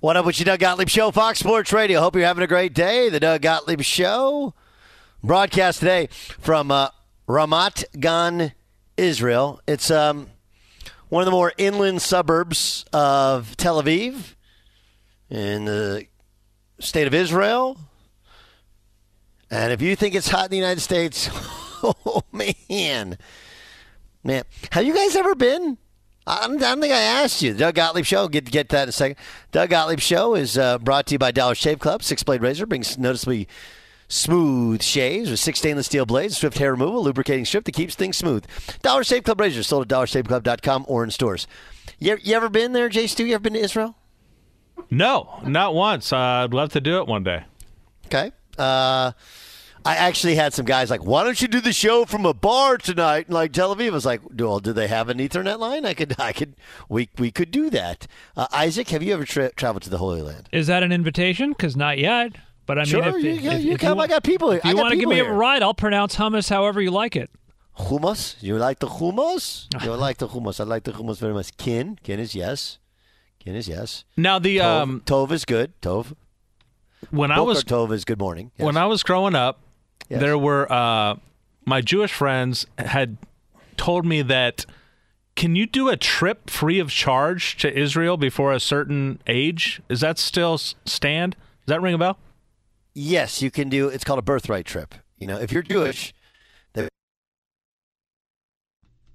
What up with you, Doug Gottlieb Show, Fox Sports Radio. Hope you're having a great day. The Doug Gottlieb Show broadcast today from uh, Ramat Gan, Israel. It's um, one of the more inland suburbs of Tel Aviv in the state of Israel. And if you think it's hot in the United States, oh man, man, have you guys ever been? I don't, think I asked you. The Doug Gottlieb Show. Get get to that in a second. Doug Gottlieb Show is uh, brought to you by Dollar Shave Club. Six blade razor brings noticeably smooth shaves with six stainless steel blades, swift hair removal, lubricating strip that keeps things smooth. Dollar Shave Club razor sold at dollarshaveclub.com or in stores. You, you ever been there, Jay Stu? You ever been to Israel? No, not once. Uh, I'd love to do it one day. Okay. Uh, I actually had some guys like, "Why don't you do the show from a bar tonight?" And like Tel Aviv was like, "Well, do they have an Ethernet line? I could, I could, we we could do that." Uh, Isaac, have you ever tra- traveled to the Holy Land? Is that an invitation? Because not yet. But I mean, Sure, if, you- if, yeah, if, you if come. I got people- If you want to give people me a ride, I'll pronounce hummus however you like it. Hummus? You like the hummus? You like the hummus? I like the hummus very much. Kin, kin is yes. Kin is yes. Now the Tov, um, Tov is good. Tov. when I was Tov is good morning. Yes. when I was growing up, Yes. there were uh, my Jewish friends had told me that can you do a trip free of charge to Israel before a certain age? Is that still stand? Does that ring a bell? Yes, you can do. It's called a birthright trip. You know, if you're Jewish,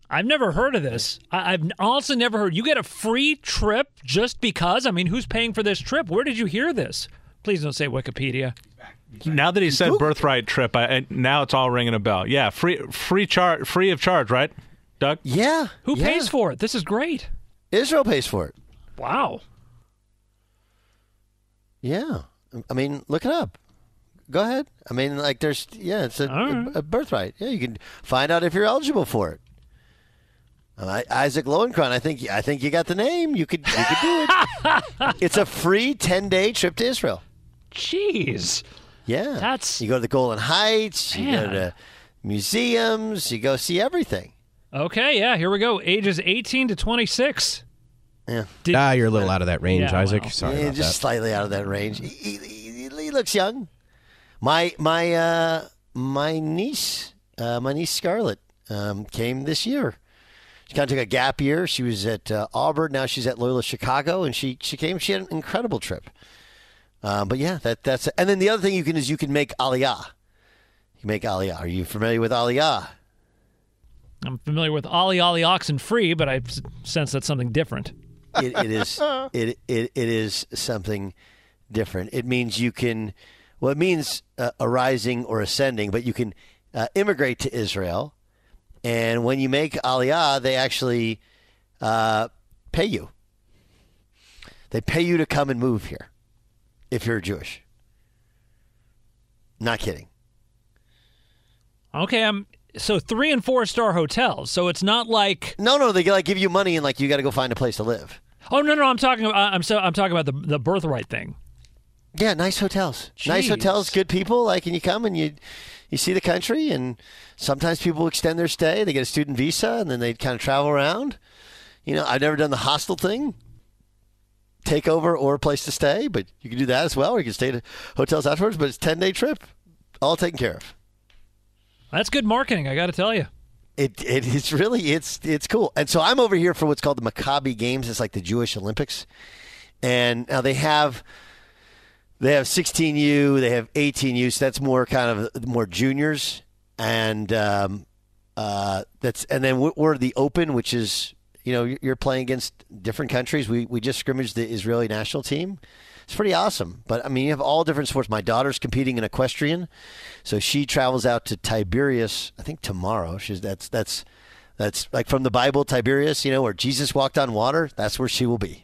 I've never heard of this. I, I've also never heard. You get a free trip just because? I mean, who's paying for this trip? Where did you hear this? Please don't say Wikipedia. Now that he said birthright trip, I, and now it's all ringing a bell. Yeah, free free charge, free of charge, right, Doug? yeah. Who yeah. pays for it? This is great. Israel pays for it. Wow. Yeah. I mean, look it up. Go ahead. I mean, like, there's, yeah, it's a, All right. a, a birthright. Yeah, you can find out if you're eligible for it. Uh, Isaac Lowenkron, I think I think you got the name. You could you could do it. it's a free ten day trip to Israel. Jeez. Yeah, That's- you go to the Golan Heights. You go Man. to museums. You go see everything. Okay, yeah, here we go. Ages 18 to 26. Yeah, Did- ah, you're a little out of that range, Yeah, Isaac. well. Sorry Yeah, about just that. slightly out of that range. He, he, he- he looks young. My my uh, my niece, uh, my niece Scarlett, um, came this year. She kind of took a gap year. She was at uh, Auburn. Now she's at Loyola Chicago, and she she came. She had an incredible trip. Um, but yeah, that that's and then the other thing you can is you can make aliyah. You can make aliyah. Are you familiar with aliyah? I'm familiar with Ollie Ollie Oxen Free, but I sense that's something different. it, it is it, it it is something different. It means you can well it means uh, arising or ascending, but you can uh, immigrate to Israel, and when you make aliyah, they actually uh, pay you. They pay you to come and move here if you're Jewish. Not kidding. Okay, I'm so three and four star hotels. So it's not like No, no, they like give you money and like you got to go find a place to live. oh no no I'm talking about I'm so I'm talking about the the birthright thing. Yeah, nice hotels. Nice hotels, good people. Like, and you come and you you see the country, and sometimes people extend their stay. They get a student visa, and then they kind of travel around. You know, I've never done the hostel thing, take over or a place to stay, but you can do that as well, or you can stay at hotels afterwards. But it's ten day trip, all taken care of. That's good marketing, I got to tell you. It it is really it's it's cool. And so I'm over here for what's called the Maccabi Games. It's like the Jewish Olympics, and now they have they have 16U, they have 18U. So that's more kind of more juniors, and um, uh, that's and then we're the Open, which is you know you're playing against different countries. We we just scrimmaged the Israeli national team. It's pretty awesome. But I mean, you have all different sports. My daughter's competing in equestrian, so she travels out to Tiberias. I think tomorrow. She's that's that's that's like from the Bible, Tiberias. You know, where Jesus walked on water. That's where she will be.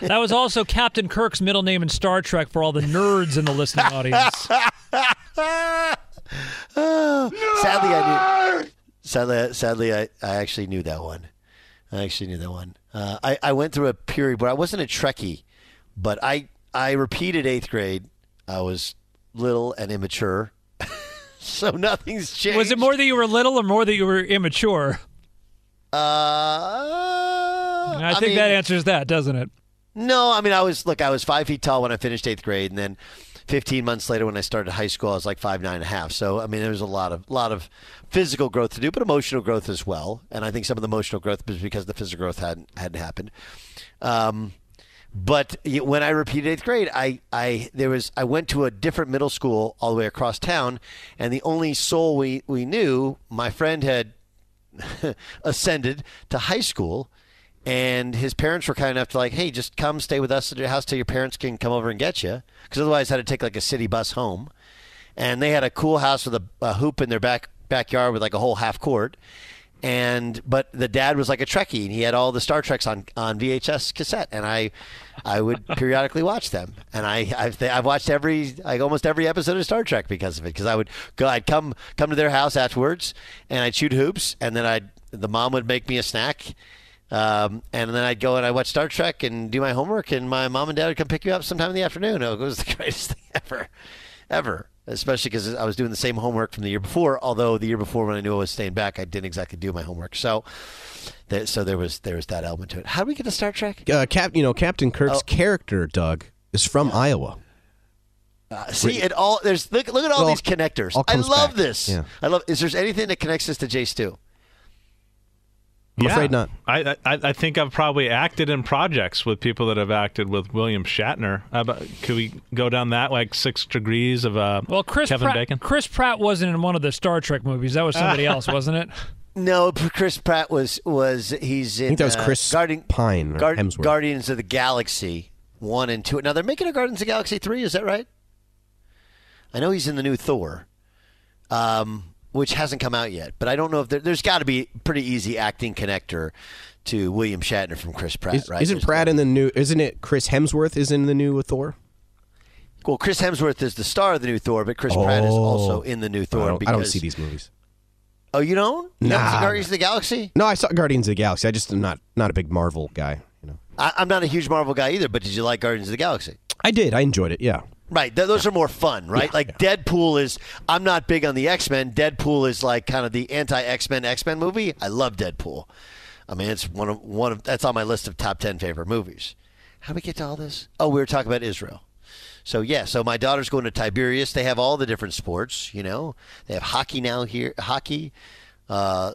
That was also Captain Kirk's middle name in Star Trek for all the nerds in the listening audience. Sadly, I knew. Sadly, sadly, I, I actually knew that one. I actually knew that one. Uh, I I went through a period where I wasn't a Trekkie, but I I repeated eighth grade. I was little and immature, so nothing's changed. Was it more that you were little or more that you were immature? Uh, I, think mean- that answers that, doesn't it? No, I mean I was look. I was five feet tall when I finished eighth grade, and then 15 months later when I started high school, I was like five nine and a half. So I mean, there was a lot of lot of physical growth to do, but emotional growth as well. And I think some of the emotional growth was because the physical growth hadn't hadn't happened. Um, but when I repeated eighth grade, I, I there was I went to a different middle school all the way across town, and the only soul we, we knew, my friend had ascended to high school, and his parents were kind enough to like, hey, just come stay with us at your house till your parents can come over and get you, because otherwise I had to take like a city bus home, and they had a cool house with a, a hoop in their back backyard with like a whole half court. And but the dad was like a Trekkie, and he had all the Star Treks on, on VHS cassette, and I, I would periodically watch them, and I I've, I've watched every like almost every episode of Star Trek because of it, because I would go I'd come come to their house afterwards, and I'd shoot hoops, and then I'd the mom would make me a snack, um, and then I'd go and I'd watch Star Trek and do my homework, and my mom and dad would come pick you up sometime in the afternoon. It was the greatest thing ever, ever. Especially because I was doing the same homework from the year before. Although the year before, when I knew I was staying back, I didn't exactly do my homework. So, there, so there was there was that element to it. How do we get to Star Trek? Uh, Cap, you know, Captain Kirk's Oh. character, Doug, is from Iowa. Uh, see, it all there's look look at all these connectors. all I love back. this. Yeah. I love. Is there anything that connects us to Jay Stu? I'm afraid not. I, I I think I've probably acted in projects with people that have acted with William Shatner. Uh, could we go down that like six degrees of uh, Well, Chris Kevin Pratt, Bacon? Chris Pratt wasn't in one of the Star Trek movies. That was somebody else, wasn't it? No, Chris Pratt was was he's in. I think that was uh, Chris Guardian, Pine or Guard- Hemsworth. Guardians of the Galaxy one and two. Now they're making a Guardians of the Galaxy three. Is that right? I know he's in the new Thor, um, which hasn't come out yet. But I don't know if there, there's got to be a pretty easy acting connector to William Shatner from Chris Pratt, Is, right? Isn't There's- Pratt in the new? Isn't it Chris Hemsworth is in the new Thor? Well, Chris Hemsworth is the star of the new Thor, but Chris Pratt is Oh. also in the new I Thor. don't, because I don't see these movies. Oh, you don't? You haven't Nah. Guardians of the Galaxy? No, I saw Guardians of the Galaxy. I just am not not a big Marvel guy. You know, I, I'm not a huge Marvel guy either, but did you like Guardians of the Galaxy? I did. I enjoyed it. Yeah. Right. Th- those are more fun, right? like Deadpool is. I'm not big on the X Men. Deadpool is like kind of the anti X Men X Men movie. I love Deadpool. I mean, it's one of one of that's on my list of top ten favorite movies. How do we get to all this? Oh, we were talking about Israel. So yeah, so my daughter's going to Tiberias. They have all the different sports. You know, they have hockey now here, hockey, uh,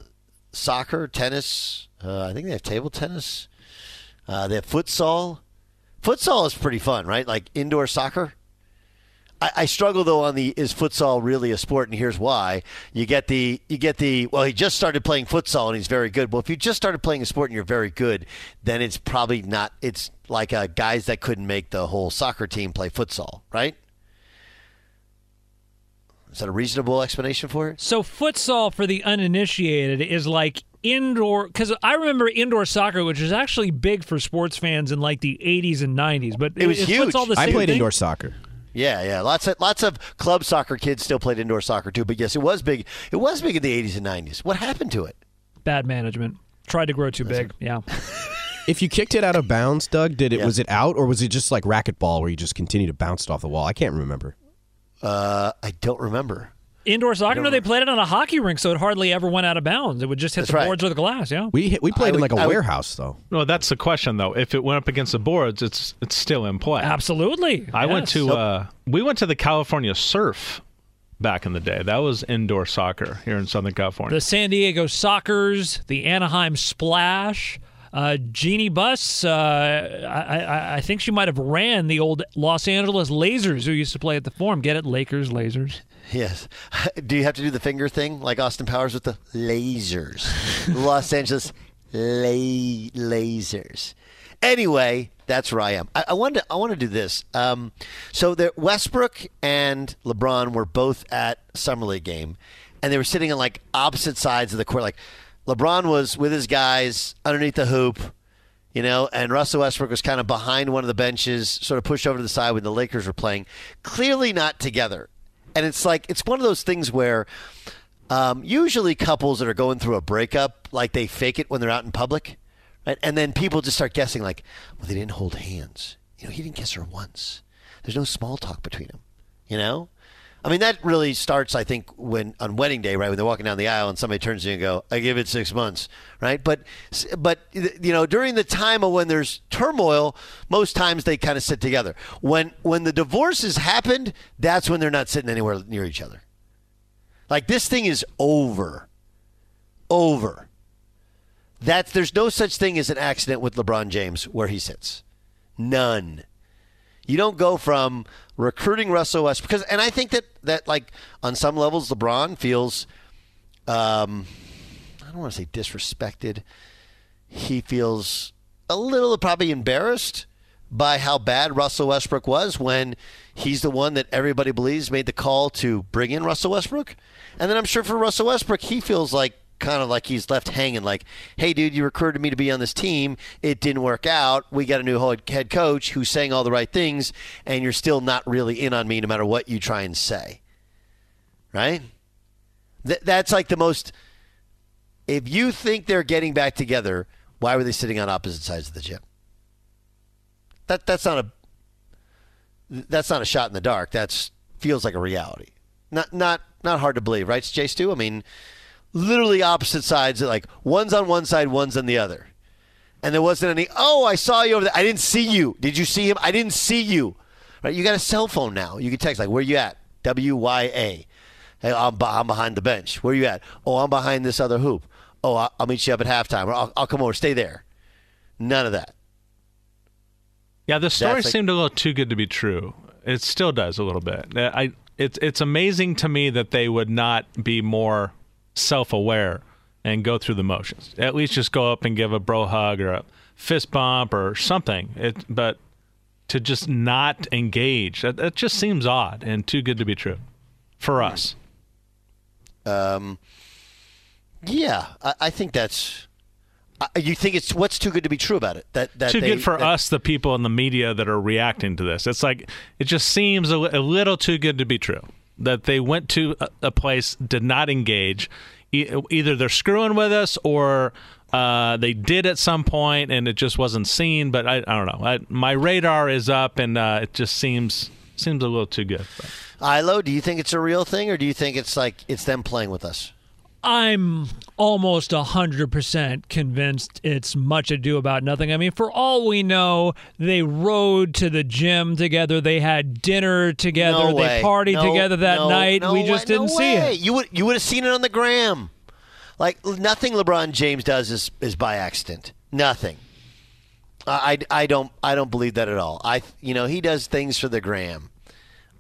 soccer, tennis. Uh, I think they have table tennis. Uh, they have futsal. Futsal is pretty fun, right? Like indoor soccer. I, I struggle though on the is futsal really a sport, and here's why. You get the you get the well, he just started playing futsal and he's very good. Well, if you just started playing a sport and you're very good, then it's probably not. It's like uh, guys that couldn't make the whole soccer team play futsal, right? Is that a reasonable explanation for it? So futsal for the uninitiated is like indoor because I remember indoor soccer, which was actually big for sports fans in like the 80s and 90s. But It was is huge. Futsal the I played thing? indoor soccer. Yeah, yeah. Lots of lots of club soccer kids still played indoor soccer too. But yes, it was big. It was big in the 80s and 90s. What happened to it? Bad management. Tried to grow too big. Yeah. If you kicked it out of bounds, Doug, did it Yeah. was it out or was it just like racquetball where you just continue to bounce it off the wall? I can't remember. Uh, I don't remember. Indoor soccer? No, they played it on a hockey rink, so it hardly ever went out of bounds. It would just hit That's the right. boards or the glass. Yeah. We hit- we played I in like a I would- warehouse though. No, that's the question though. If it went up against the boards, it's it's still in play. Absolutely. I went Yes. to uh, we went to the California Surf back in the day. That was indoor soccer here in Southern California. the San Diego Sockers, the Anaheim Splash. Uh, Jeanie Buss, uh, I, I, I think she might have ran the old Los Angeles Lazers who used to play at the Forum. Get it? Lakers, Lasers. Yes. Do you have to do the finger thing like Austin Powers with the lasers? Los Angeles la- lasers. Anyway, that's where I am. I, I wanted to, I want to do this. Um, so there, Westbrook and LeBron were both at summer league game, and they were sitting on like opposite sides of the court. Like LeBron was with his guys underneath the hoop, you know, and Russell Westbrook was kind of behind one of the benches, sort of pushed over to the side when the Lakers were playing. Clearly not together. And it's like, it's one of those things where um, usually couples that are going through a breakup, like they fake it when they're out in public, right? And then people just start guessing, like, well, they didn't hold hands. You know, he didn't kiss her once. There's no small talk between them, you know? I mean, that really starts, I think, when on wedding day, right? When they're walking down the aisle and somebody turns to you and go, "I give it six months," right? But, but you know, during the time of when there's turmoil, most times they kind of sit together. When when the divorces happened, that's when they're not sitting anywhere near each other. Like this thing is over, over. That's there's no such thing as an accident with LeBron James where he sits, none. You don't go from recruiting Russell Westbrook because, and I think that that like on some levels, LeBron feels, um, I don't want to say disrespected. He feels a little probably embarrassed by how bad Russell Westbrook was when he's the one that everybody believes made the call to bring in Russell Westbrook. And then I'm sure for Russell Westbrook, he feels like kind of like he's left hanging like, hey, dude, you recruited me to be on this team. It didn't work out. We got a new head coach who's saying all the right things, and you're still not really in on me no matter what you try and say. Right? Th- that's like the most. If you think they're getting back together, why were they sitting on opposite sides of the gym? That that's not a that's not a shot in the dark. That's feels like a reality. Not not not hard to believe, right, Jay Stu? I mean, literally opposite sides. Like one's on one side, one's on the other, and there wasn't any. Oh, I saw you over there. I didn't see you. Did you see him? I didn't see you. Right? You got a cell phone now. You can text like, "Where you at?" W Y A. Hey, I'm, I'm behind the bench. Where you at? Oh, I'm behind this other hoop. Oh, I'll, I'll meet you up at halftime. Or I'll, I'll come over. Stay there. None of that. Yeah, the story like- seemed a little too good to be true. It still does a little bit. I it's it's amazing to me that they would not be more self-aware and go through the motions. At least just go up and give a bro hug or a fist bump or something. It but to just not engage, that, that just seems odd and too good to be true for us. Um, yeah, I, I think that's. You think it's what's too good to be true about it? That that too they- good for that- us, the people in the media that are reacting to this. It's like it just seems a, a little too good to be true that they went to a, place, did not engage, e- either they're screwing with us or uh, they did at some point and it just wasn't seen. But I, I don't know. I, my radar is up and uh, it just seems seems a little too good. But. Ilo, do you think it's a real thing, or do you think it's like it's them playing with us? I'm almost 100% convinced it's much ado about nothing. I mean, for all we know, they rode to the gym together, they had dinner together, No they partied No, together that no, night. we just way- didn't no see way. it. You would you would have seen it on the gram. Like nothing LeBron James does is, is by accident. Nothing. I, I, I don't I don't believe that at all. I you know he does things for the gram.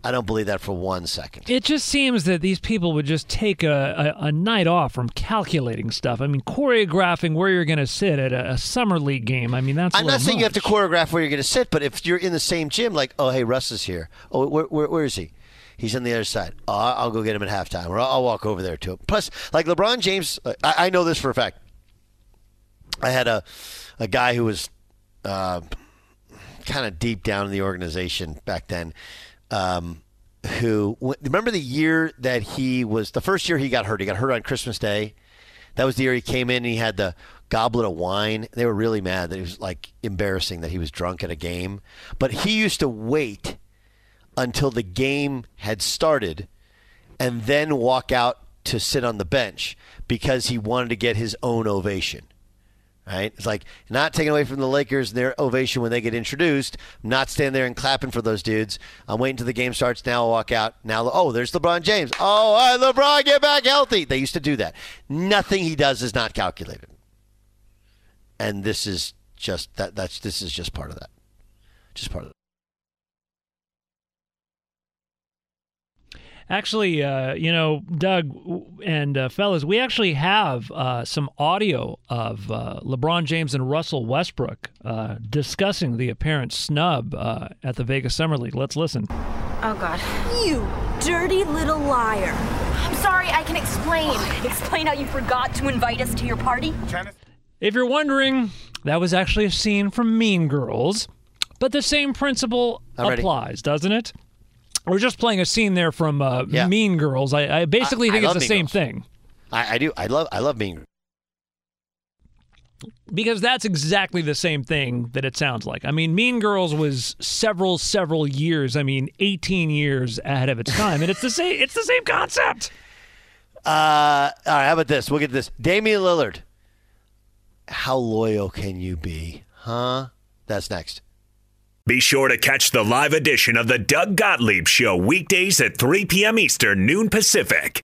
I don't believe that for one second. It just seems that these people would just take a, a, a night off from calculating stuff. I mean, choreographing where you're going to sit at a, a summer league game. I mean, that's. I'm not saying you have to choreograph where you're going to sit, but if you're in the same gym, like, oh, hey, Russ is here. Oh, where, where, where is he? He's on the other side. Oh, I'll go get him at halftime, or I'll, I'll walk over there to him. Plus, like LeBron James, I, I know this for a fact. I had a a guy who was uh, kind of deep down in the organization back then. Um, who remember the year that he was the first year he got hurt? He got hurt on Christmas Day. That was the year he came in and he had the goblet of wine. They were really mad that it was like embarrassing that he was drunk at a game. But he used to wait until the game had started and then walk out to sit on the bench because he wanted to get his own ovation. Right? It's like not taking away from the Lakers and their ovation when they get introduced. I'm not standing there and clapping for those dudes. I'm waiting until the game starts. Now I'll walk out. Now, oh, there's LeBron James. Oh, right, LeBron, get back healthy. They used to do that. Nothing he does is not calculated. And this is just that. That's this is just part of that. Just part of that. Actually, uh, you know, Doug and uh, fellas, we actually have uh, some audio of uh, LeBron James and Russell Westbrook uh, discussing the apparent snub uh, at the Vegas Summer League. Let's listen. Oh, God. You dirty little liar. I'm sorry, I can explain. explain how you forgot to invite us to your party? If you're wondering, that was actually a scene from Mean Girls, but the same principle I'm ready. applies, doesn't it? We're just playing a scene there from uh, Yeah. Mean Girls. I, I basically I- I think it's the Mean same Girls. thing. I, I do. I love. I love being. because that's exactly the same thing that it sounds like. I mean, Mean Girls was several, several years. I mean, eighteen years ahead of its time, and it's the same. It's the same concept. Uh, all right. How about this? We'll get this. Damian Lillard. How loyal can you be, huh? That's next. Be sure to catch the live edition of the Doug Gottlieb Show weekdays at 3 p.m. Eastern, noon Pacific.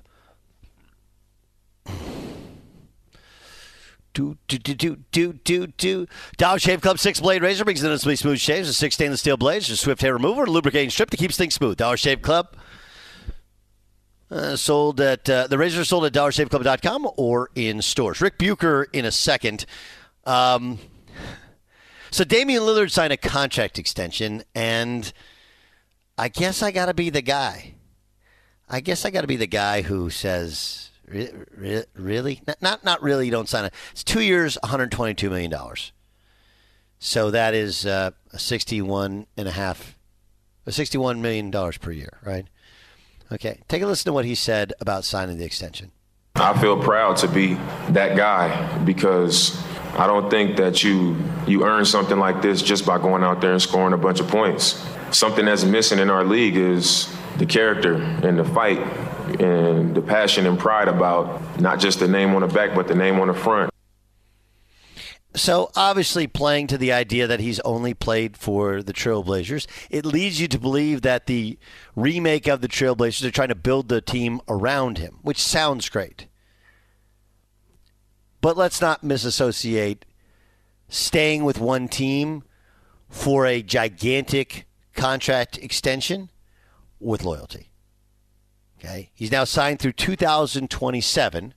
Do, do, do, do, do, do, do. Dollar Shave Club six blade razor brings in a smooth shaves, a six stainless steel blades, a swift hair remover, a lubricating strip that keeps things smooth. Dollar Shave Club. Uh, sold at uh, the razor sold at dollarshaveclub.com or in stores. Ric Bucher in a second. Um, so Damian Lillard signed a contract extension, and I guess I got to be the guy. I guess I got to be the guy who says, "Re- re- "Really? Not, not, not really. You don't sign it. It's two years, 122 million dollars. So that is uh, a 61 and a half, a 61 million dollars per year, right? Okay. Take a listen to what he said about signing the extension. I feel proud to be that guy because I don't think that you you earn something like this just by going out there and scoring a bunch of points. Something that's missing in our league is the character and the fight and the passion and pride about not just the name on the back but the name on the front. So obviously playing to the idea that he's only played for the Trailblazers, it leads you to believe that the remake of the Trailblazers are trying to build the team around him, which sounds great. But let's not misassociate staying with one team for a gigantic contract extension with loyalty. Okay? He's now signed through 2027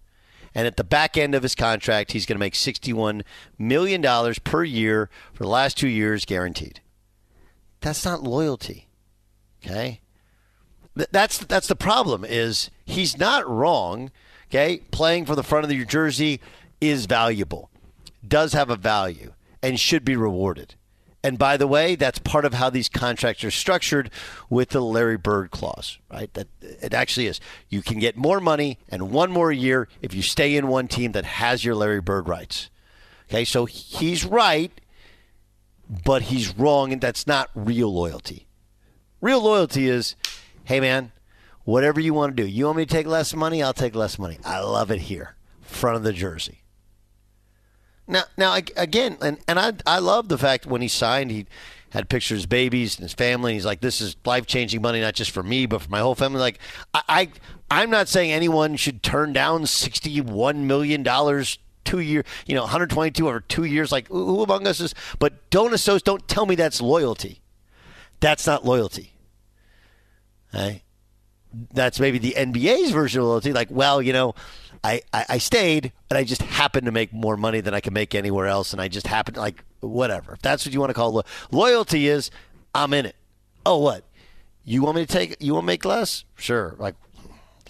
And at the back end of his contract, he's going to make $61 million per year for the last two years guaranteed. That's not loyalty. Okay? That's that's the problem is he's not wrong. Okay, playing for the front of your jersey is valuable, does have a value, and should be rewarded. And by the way, that's part of how these contracts are structured with the Larry Bird clause, right? That it actually is. You can get more money and one more year if you stay in one team that has your Larry Bird rights. Okay, so he's right, but he's wrong, and that's not real loyalty. Real loyalty is, hey man, whatever you want to do. You want me to take less money? I'll take less money. I love it here, front of the jersey. Now, now again, and, and I I love the fact when he signed, he had pictures of babies and his family. And he's like, this is life changing money, not just for me, but for my whole family. Like, I, I I'm not saying anyone should turn down sixty one million dollars two year, you know, 122 over two years. Like, who among us is? But don't associate. Don't tell me that's loyalty. That's not loyalty. Okay? That's maybe the NBA's version of loyalty. Like, well, you know, I, I, stayed, and I just happened to make more money than I can make anywhere else, and I just happened, like, whatever. If that's what you want to call lo- loyalty, is I'm in it. Oh, what? You want me to take? You want to make less? Sure. Like,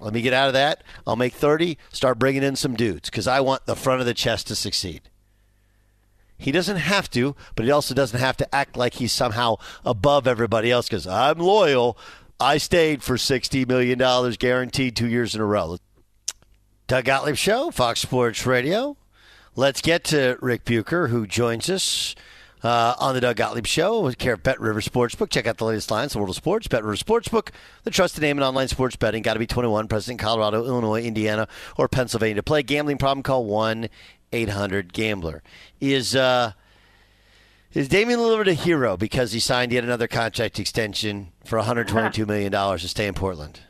let me get out of that. I'll make 30, start bringing in some dudes because I want the front of the chest to succeed. He doesn't have to, but he also doesn't have to act like he's somehow above everybody else because I'm loyal. I stayed for $60 million guaranteed two years in a row. Doug Gottlieb Show, Fox Sports Radio. Let's get to Ric Bucher, who joins us uh, on the Doug Gottlieb Show with care of Bet River Sportsbook. Check out the latest lines, the world of sports. Bet River Sportsbook, the trusted name in online sports betting. Got to be 21, present in Colorado, Illinois, Indiana, or Pennsylvania. To play gambling problem, call 1 800 Gambler. Is, uh, is Damian Lillard a hero because he signed yet another contract extension for $122 million to stay in Portland?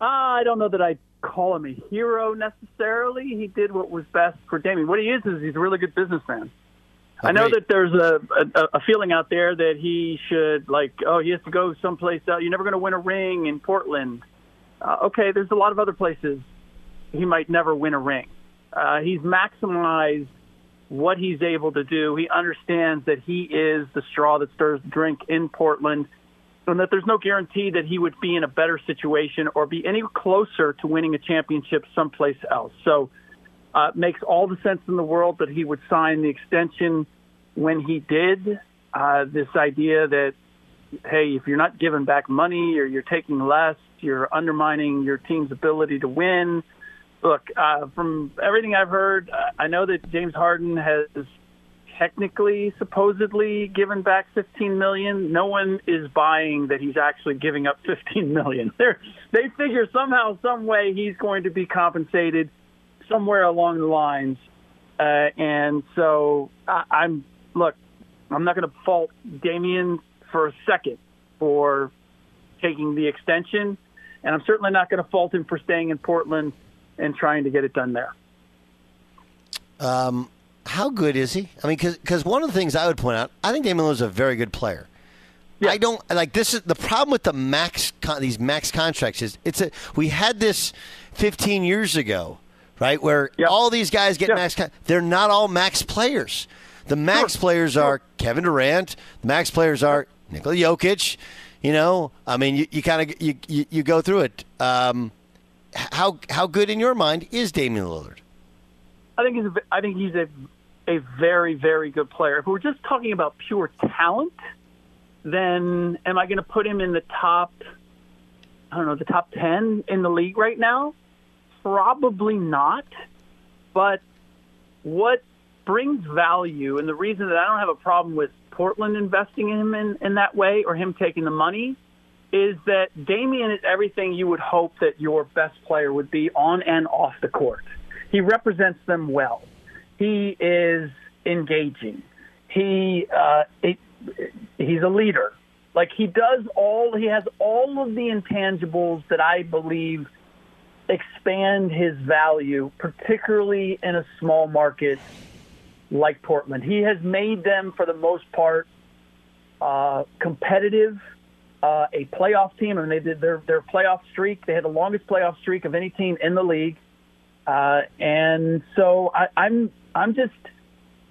Uh, I don't know that I call him a hero necessarily. He did what was best for Damian. What he is is he's a really good businessman. I know that there's a, a a feeling out there that he should like oh he has to go someplace else. You're never going to win a ring in Portland. Uh, okay, there's a lot of other places he might never win a ring. Uh, he's maximized what he's able to do. He understands that he is the straw that stirs the drink in Portland and that there's no guarantee that he would be in a better situation or be any closer to winning a championship someplace else. So uh, makes all the sense in the world that he would sign the extension when he did. Uh, this idea that, hey, if you're not giving back money or you're taking less, you're undermining your team's ability to win. Look, uh, from everything I've heard, uh, I know that James Harden has technically supposedly given back 15 million. No one is buying that he's actually giving up 15 million. They're, they figure somehow, some way, he's going to be compensated somewhere along the lines. Uh, and so I, I'm look, I'm not going to fault Damian for a second for taking the extension, and I'm certainly not going to fault him for staying in Portland and trying to get it done there. Um, how good is he? I mean, because one of the things I would point out, I think Damian Lillard is a very good player. Yeah. I don't like this. Is the problem with the max con, these max contracts is it's a we had this 15 years ago, right? Where all these guys get max. Con- they're not all max players. The max sure. players sure. are Kevin Durant. The max players are Nikola Jokic. You know, I mean, you, you kind of you, you, you go through it. Um, how how good in your mind is Damian Lillard? I think he's a, I think he's a a very, very good player. If we're just talking about pure talent, then am I going to put him in the top, I don't know, the top 10 in the league right now? Probably not. But what brings value, and the reason that I don't have a problem with Portland investing in him in, in that way or him taking the money, is that Damian is everything you would hope that your best player would be on and off the court. He represents them well he is engaging. He uh, it, he's a leader. Like he does all he has all of the intangibles that I believe expand his value, particularly in a small market like Portland. He has made them, for the most part, uh, competitive, uh, a playoff team, and they did their their playoff streak. They had the longest playoff streak of any team in the league. Uh, and so I, I'm I'm just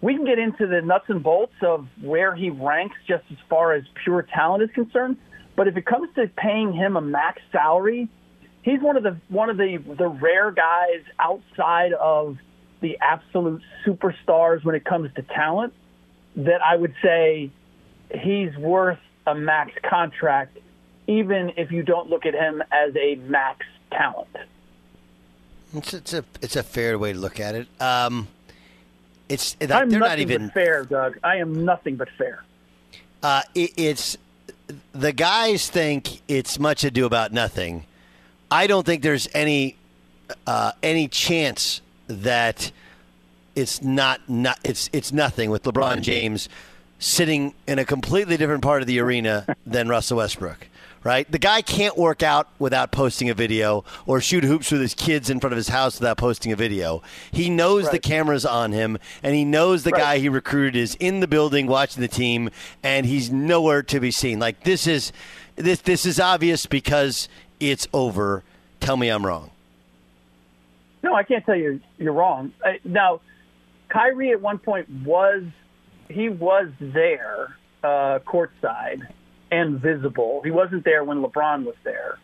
we can get into the nuts and bolts of where he ranks just as far as pure talent is concerned. But if it comes to paying him a max salary, he's one of the one of the the rare guys outside of the absolute superstars when it comes to talent that I would say he's worth a max contract, even if you don't look at him as a max talent. It's, it's a it's a fair way to look at it. Um, it's they're I'm not nothing even but fair, Doug. I am nothing but fair. Uh, it, it's the guys think it's much ado about nothing. I don't think there's any uh, any chance that it's not not it's it's nothing with LeBron James sitting in a completely different part of the arena than Russell Westbrook. Right, the guy can't work out without posting a video, or shoot hoops with his kids in front of his house without posting a video. He knows the camera's on him, and he knows the Right. guy he recruited is in the building watching the team, and he's nowhere to be seen. Like this is this this is obvious because it's over. Tell me I'm wrong. No, I can't tell you you're wrong. Uh, now, Kyrie at one point was he was there uh, courtside and visible. He wasn't there when LeBron was there.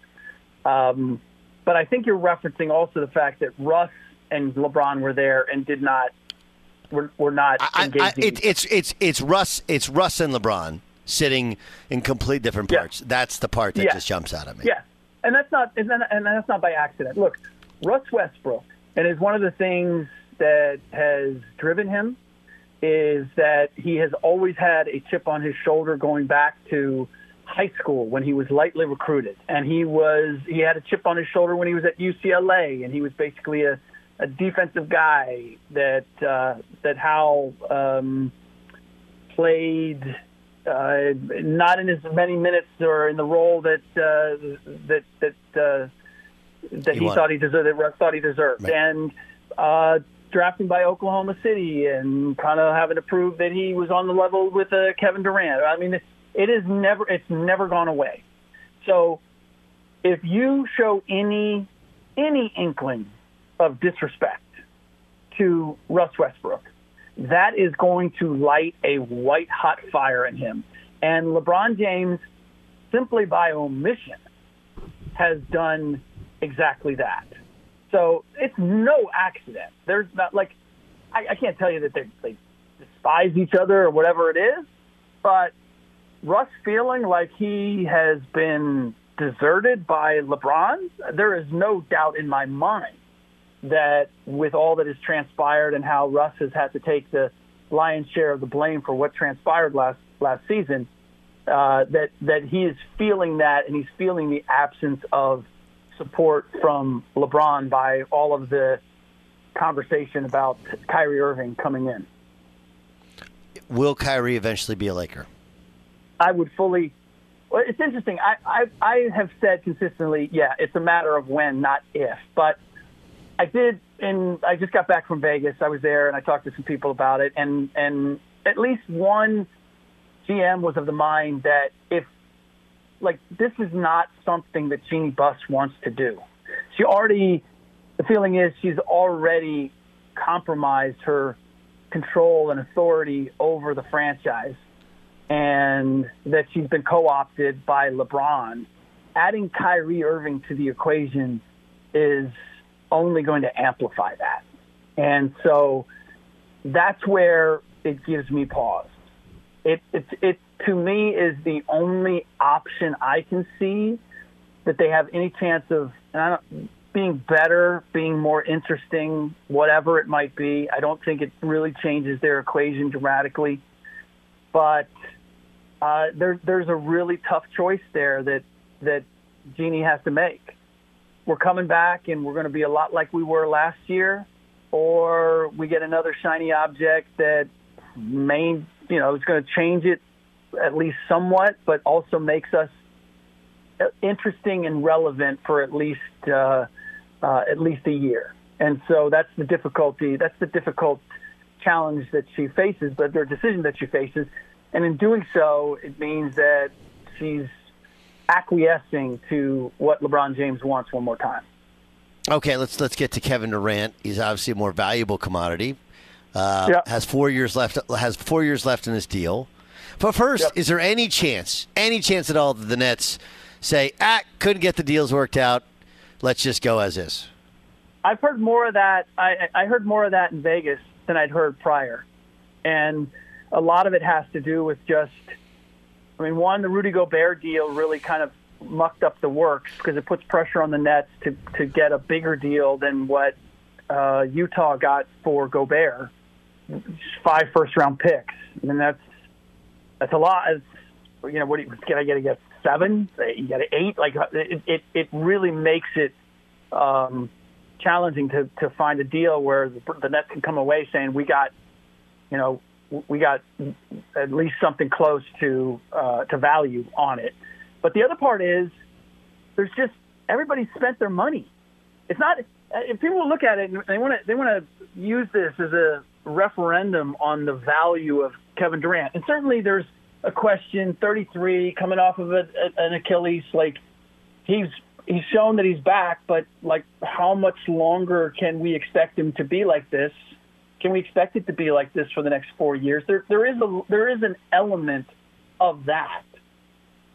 Um, but I think you're referencing also the fact that Russ and LeBron were there and did not were, were not I, engaging. I, it, it's it's it's Russ it's Russ and LeBron sitting in complete different parts. That's the part that Yeah. just jumps out at me. Yeah, and that's not and, and that's not by accident. Look, Russ Westbrook, and is one of the things that has driven him is that he has always had a chip on his shoulder going back to high school when he was lightly recruited, and he was he had a chip on his shoulder when he was at UCLA, and he was basically a, a defensive guy that uh, that Hal um, played uh, not in as many minutes or in the role that uh, that that uh, that He he, thought he deserved, that Russ thought he deserved, and uh, drafting by Oklahoma City and kind of having to prove that he was on the level with uh, Kevin Durant. I mean, it, it is never it's never gone away. So if you show any any inkling of disrespect to Russ Westbrook, that is going to light a white hot fire in him. And LeBron James, simply by omission, has done exactly that. So it's no accident. There's not like I, I can't tell you that they, despise each other or whatever it is, but Russ feeling like he has been deserted by LeBron, there is no doubt in my mind that with all that has transpired and how Russ has had to take the lion's share of the blame for what transpired last last season, uh, that that he is feeling that and he's feeling the absence of support from LeBron by all of the conversation about Kyrie Irving coming in. Will Kyrie eventually be a Laker? I would fully. Well, it's interesting. I, I I have said consistently, yeah, it's a matter of when, not if. But I did, and I just got back from Vegas. I was there, and I talked to some people about it, and and at least one GM was of the mind that if, like, this is not something that Jeanie Buss wants to do. She already, the feeling is she's already compromised her control and authority over the franchise and that she's been co-opted by LeBron. Adding Kyrie Irving to the equation is only going to amplify that. And so that's where it gives me pause. It, it, it to me is the only option I can see that they have any chance of being better, being more interesting, whatever it might be. I don't think it really changes their equation dramatically, but uh, there, there's a really tough choice there that that Jeanie has to make. We're coming back, and we're going to be a lot like we were last year, or we get another shiny object that may, you know, it's going to change it at least somewhat, but also makes us interesting and relevant for at least uh, uh, at least a year. And so that's the difficulty. That's the difficult challenge that she faces, but their decision that she faces. And in doing so, it means that she's acquiescing to what LeBron James wants one more time. Okay, let's let's get to Kevin Durant. He's obviously a more valuable commodity. Uh, Yeah. Has four years left. Has four years left in his deal. But first, is there any chance, any chance at all that the Nets say, "Ah, couldn't get the deals worked out. Let's just go as is." I've heard more of that. I, I heard more of that in Vegas than I'd heard prior, and a lot of it has to do with just. I mean, one, the Rudy Gobert deal really kind of mucked up the works because it puts pressure on the Nets to to get a bigger deal than what uh, Utah got for Gobert, five first round picks, and that's that's a lot. It's, you know, what do you, can I get? get seven? You get eight? Like it, it, it really makes it um, challenging to to find a deal where the, the Nets can come away saying we got, you know, we got at least something close to uh, to value on it. But the other part is there's just everybody spent their money. It's not if people look at it and they want to they want to use this as a referendum on the value of Kevin Durant. And certainly there's a question 33 coming off of a, a, an Achilles like he's he's shown that he's back, but like how much longer can we expect him to be like this? Can we expect it to be like this for the next 4 years? There there is a there is an element of that.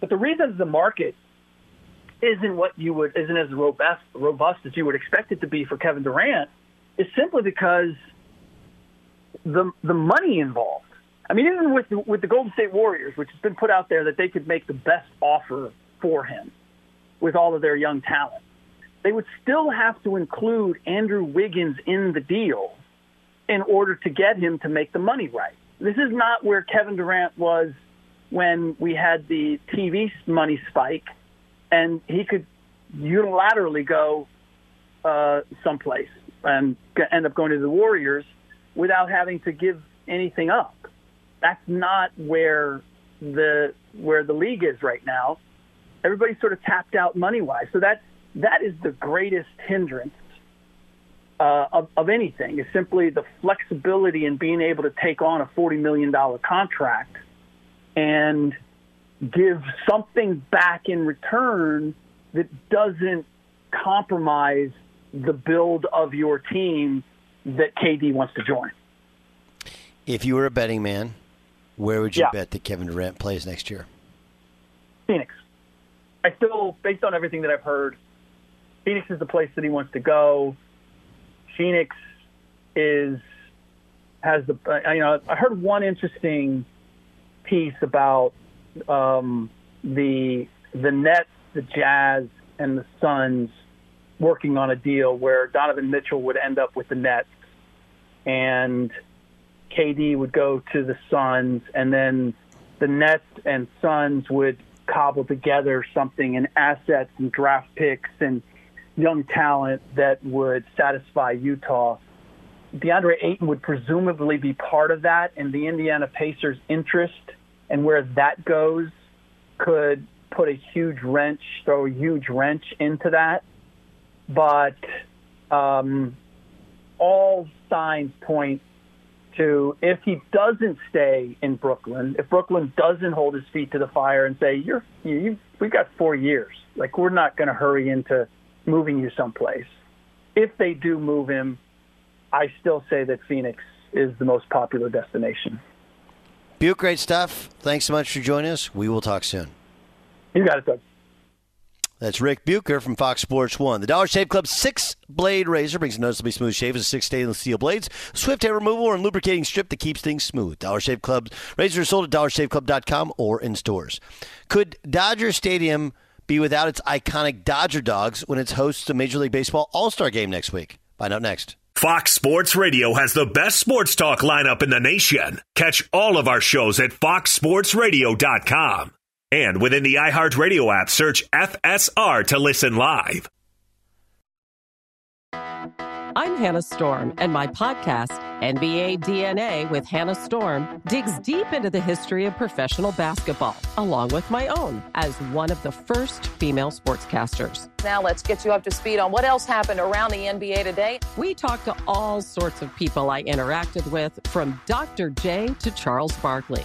But the reason the market isn't what you would isn't as robust robust as you would expect it to be for Kevin Durant is simply because the the money involved. I mean, even with the, with the Golden State Warriors, which has been put out there that they could make the best offer for him with all of their young talent, they would still have to include Andrew Wiggins in the deal in order to get him to make the money right. This is not where Kevin Durant was when we had the TV money spike, and he could unilaterally go uh, someplace and end up going to the Warriors without having to give anything up. That's not where the where the league is right now. Everybody's sort of tapped out money wise, so that that is the greatest hindrance uh, of, of anything. Is simply the flexibility in being able to take on a forty million dollar contract and give something back in return that doesn't compromise the build of your team that KD wants to join. If you were a betting man, where would you Yeah. bet that Kevin Durant plays next year? Phoenix. I still, based on everything that I've heard, Phoenix is the place that he wants to go. Phoenix is has the you know I heard one interesting piece about um, the the Nets, the Jazz, and the Suns working on a deal where Donovan Mitchell would end up with the Nets and KD would go to the Suns, and then the Nets and Suns would cobble together something in assets and draft picks and young talent that would satisfy Utah. DeAndre Ayton would presumably be part of that, and the Indiana Pacers' interest and where that goes could put a huge wrench, throw a huge wrench into that. But um, all signs point to if he doesn't stay in Brooklyn, if Brooklyn doesn't hold his feet to the fire and say, "You're you, we've got four years, like we're not going to hurry into moving you someplace." If they do move him, I still say that Phoenix is the most popular destination. Buke, great stuff. Thanks so much for joining us. We will talk soon. You got it, Doug. That's Ric Bucher from Fox Sports One. The Dollar Shave Club six blade razor brings a noticeably smooth shave with six stainless steel blades, swift hair removal, and lubricating strip that keeps things smooth. Dollar Shave Club razors are sold at dollarshaveclub.com or in stores. Could Dodger Stadium be without its iconic Dodger dogs when it hosts a Major League Baseball All Star game next week? Find out next. Fox Sports Radio has the best sports talk lineup in the nation. Catch all of our shows at foxsportsradio.com. And within the iHeartRadio app, search FSR to listen live. I'm Hannah Storm, and my podcast, NBA DNA with Hannah Storm, digs deep into the history of professional basketball, along with my own, as one of the first female sportscasters. Now let's get you up to speed on what else happened around the NBA today. We talked to all sorts of people I interacted with, from Dr. J to Charles Barkley.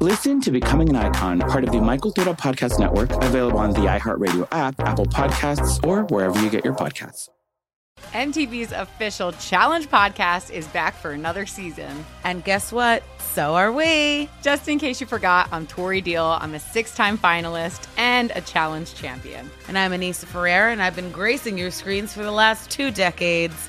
Listen to Becoming an Icon, part of the My Cultura Podcast Network, available on the iHeartRadio app, Apple Podcasts, or wherever you get your podcasts. MTV's official Challenge podcast is back for another season. And guess what? So are we. Just in case you forgot, I'm Tori Deal. I'm a six time finalist and a challenge champion. And I'm Aneesa Ferreira, and I've been gracing your screens for the last two decades.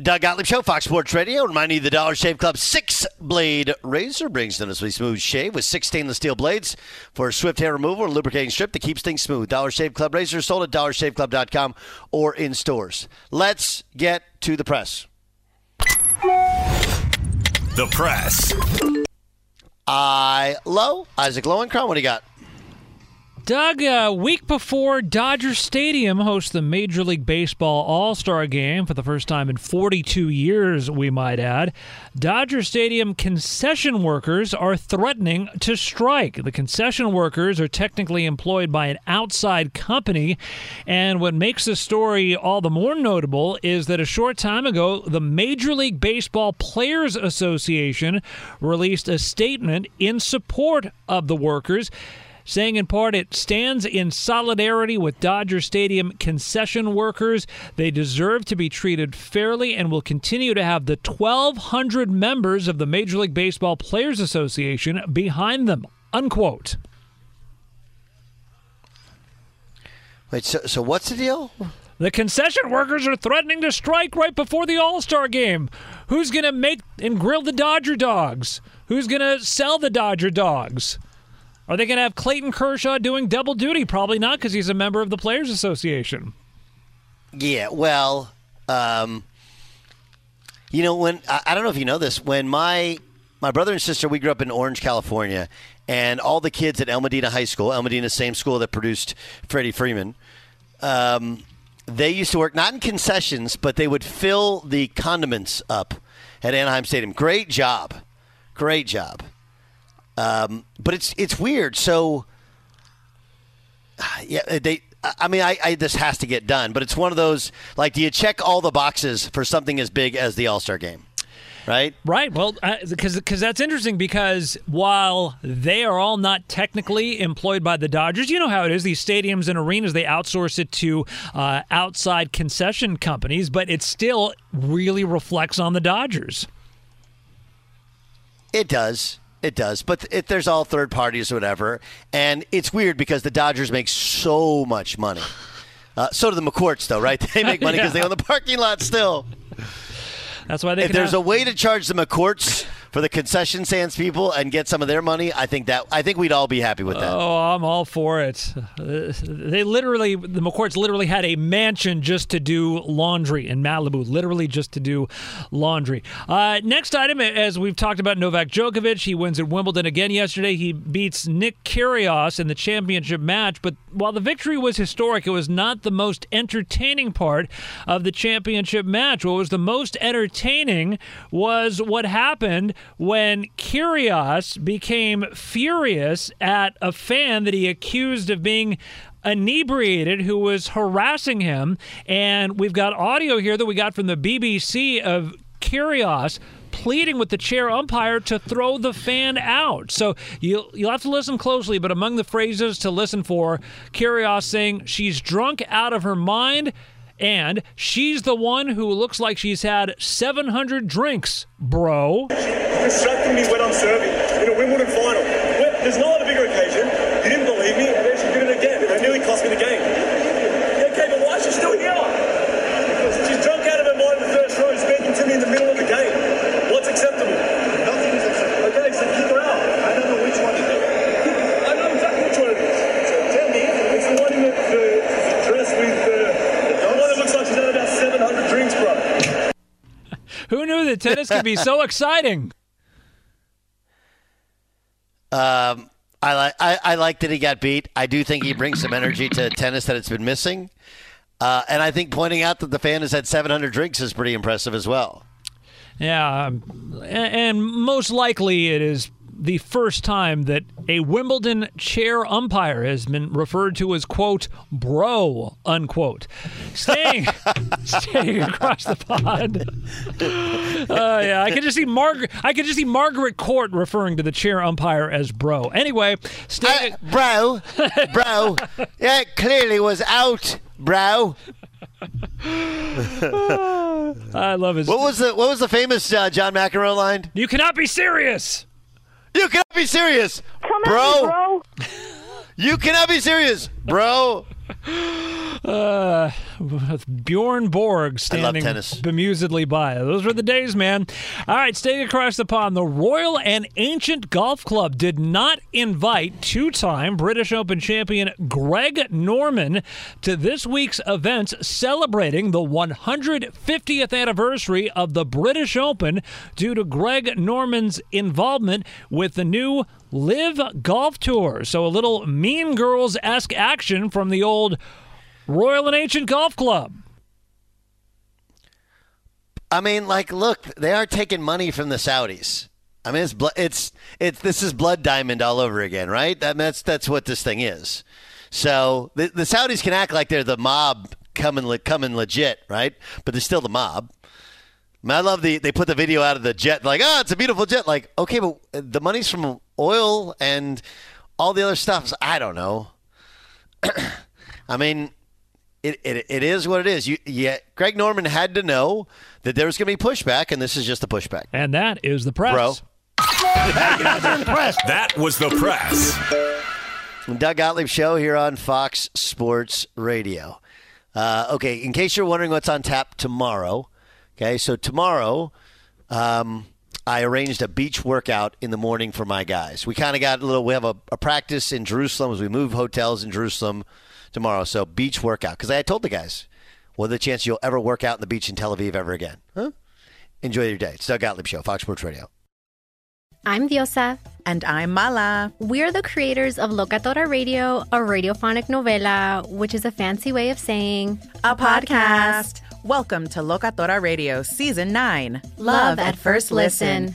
Doug Gottlieb Show, Fox Sports Radio. Remind you, the Dollar Shave Club six blade razor brings noticeably smooth shave with six stainless steel blades for swift hair removal and lubricating strip that keeps things smooth. Dollar Shave Club razors sold at dollarshaveclub.com or in stores. Let's get to the press. The press. I low Isaac Lowenkron. What do you got? Doug, a week before Dodger Stadium hosts the Major League Baseball All Star Game for the first time in 42 years, we might add, Dodger Stadium concession workers are threatening to strike. The concession workers are technically employed by an outside company, and what makes the story all the more notable is that a short time ago, the Major League Baseball Players Association released a statement in support of the workers saying in part it stands in solidarity with Dodger Stadium concession workers. They deserve to be treated fairly and will continue to have the 1,200 members of the Major League Baseball Players Association behind them. Unquote. Wait, so, so what's the deal? The concession workers are threatening to strike right before the All Star game. Who's going to make and grill the Dodger dogs? Who's going to sell the Dodger dogs? Are they going to have Clayton Kershaw doing double duty? Probably not because he's a member of the Players Association. Yeah, well, um, you know, when I, I don't know if you know this, when my my brother and sister, we grew up in Orange, California, and all the kids at El Modena High School, El Modena, same school that produced Freddie Freeman, um, they used to work not in concessions, but they would fill the condiments up at Anaheim Stadium. Great job, great job. Um, but it's it's weird. So yeah, they. I mean, I, I, this has to get done, but it's one of those like, do you check all the boxes for something as big as the All Star Game? Right. Right. Well, because uh, because that's interesting because while they are all not technically employed by the Dodgers, you know how it is. These stadiums and arenas they outsource it to uh, outside concession companies, but it still really reflects on the Dodgers. It does. It does, but it, there's all third parties or whatever, and it's weird because the Dodgers make so much money. Uh, so do the McCourts, though, right? They make money because yeah. they own the parking lot still. That's why they. If there's have- a way to charge the McCourts for the concession stands people and get some of their money, I think that I think we'd all be happy with that. Oh, I'm all for it. They literally, the McCourts literally had a mansion just to do laundry in Malibu, literally just to do laundry. Uh, next item, as we've talked about Novak Djokovic, he wins at Wimbledon again yesterday. He beats Nick Kyrgios in the championship match, but while the victory was historic, it was not the most entertaining part of the championship match. What was the most entertaining was what happened when Kyrgios became furious at a fan that he accused of being inebriated who was harassing him. And we've got audio here that we got from the BBC of Kyrgios pleading with the chair umpire to throw the fan out. So you'll, you'll have to listen closely, but among the phrases to listen for, Kyrgios saying she's drunk out of her mind and she's the one who looks like she's had 700 drinks, bro. Distracting me when I'm serving in a Wimbledon final. There's no other bigger occasion. You didn't believe me, and then she did it again. It nearly cost me the game. Okay, but why is she still here? Because she's drunk out of her mind in the first row, speaking to me in the middle of the game. What's acceptable? Nothing is acceptable. Okay, so keep her out. I don't know which one it is. I know exactly which one it is. So tell me, it's the one in the, the dress with the. Who knew that tennis could be so exciting? Um, I like I, I like that he got beat. I do think he brings some energy to tennis that it's been missing, uh, and I think pointing out that the fan has had 700 drinks is pretty impressive as well. Yeah, um, and most likely it is the first time that a Wimbledon chair umpire has been referred to as quote bro unquote. Staying staying across the pond. Uh, yeah, I could just see Margaret. I could just see Margaret Court referring to the chair umpire as bro. Anyway, staying uh, bro, bro. yeah, clearly was out, bro. I love his. What was the What was the famous uh, John McEnroe line? You cannot be serious. You cannot be serious, Come bro. Me, bro. you cannot be serious, bro. Uh, with Bjorn Borg standing bemusedly by. Those were the days, man. All right, staying across the pond, the Royal and Ancient Golf Club did not invite two time British Open champion Greg Norman to this week's events celebrating the 150th anniversary of the British Open due to Greg Norman's involvement with the new LIV Golf Tour. So a little Mean Girls esque action from the old Royal and Ancient Golf Club. I mean, like, look, they are taking money from the Saudis. I mean, it's it's it's this is blood diamond all over again, right? That, that's that's what this thing is. So the, the Saudis can act like they're the mob coming le- coming legit, right? But they're still the mob. I, mean, I love the they put the video out of the jet, like, oh, it's a beautiful jet. Like, okay, but uh, the money's from oil and all the other stuff. I don't know. I mean, it, it, it is what it is. You, yeah, Greg Norman had to know that there was going to be pushback, and this is just a pushback. And that is the press. Bro. That was the press. Doug Gottlieb Show here on Fox Sports Radio. Uh, okay, in case you're wondering what's on tap tomorrow, okay, so tomorrow um, I arranged a beach workout in the morning for my guys. We kind of got a little, we have a, a practice in Jerusalem as we move hotels in Jerusalem tomorrow. So beach workout. Because I told the guys, what are the chances you'll ever work out in the beach in Tel Aviv ever again? Huh? Enjoy your day. It's Doug Gottlieb Show, Fox Sports Radio. I'm Diosa. And I'm Mala. We're the creators of Locatora Radio, a radiophonic novela, which is a fancy way of saying a podcast. Welcome to Locatora Radio Season 9 Love at First Listen.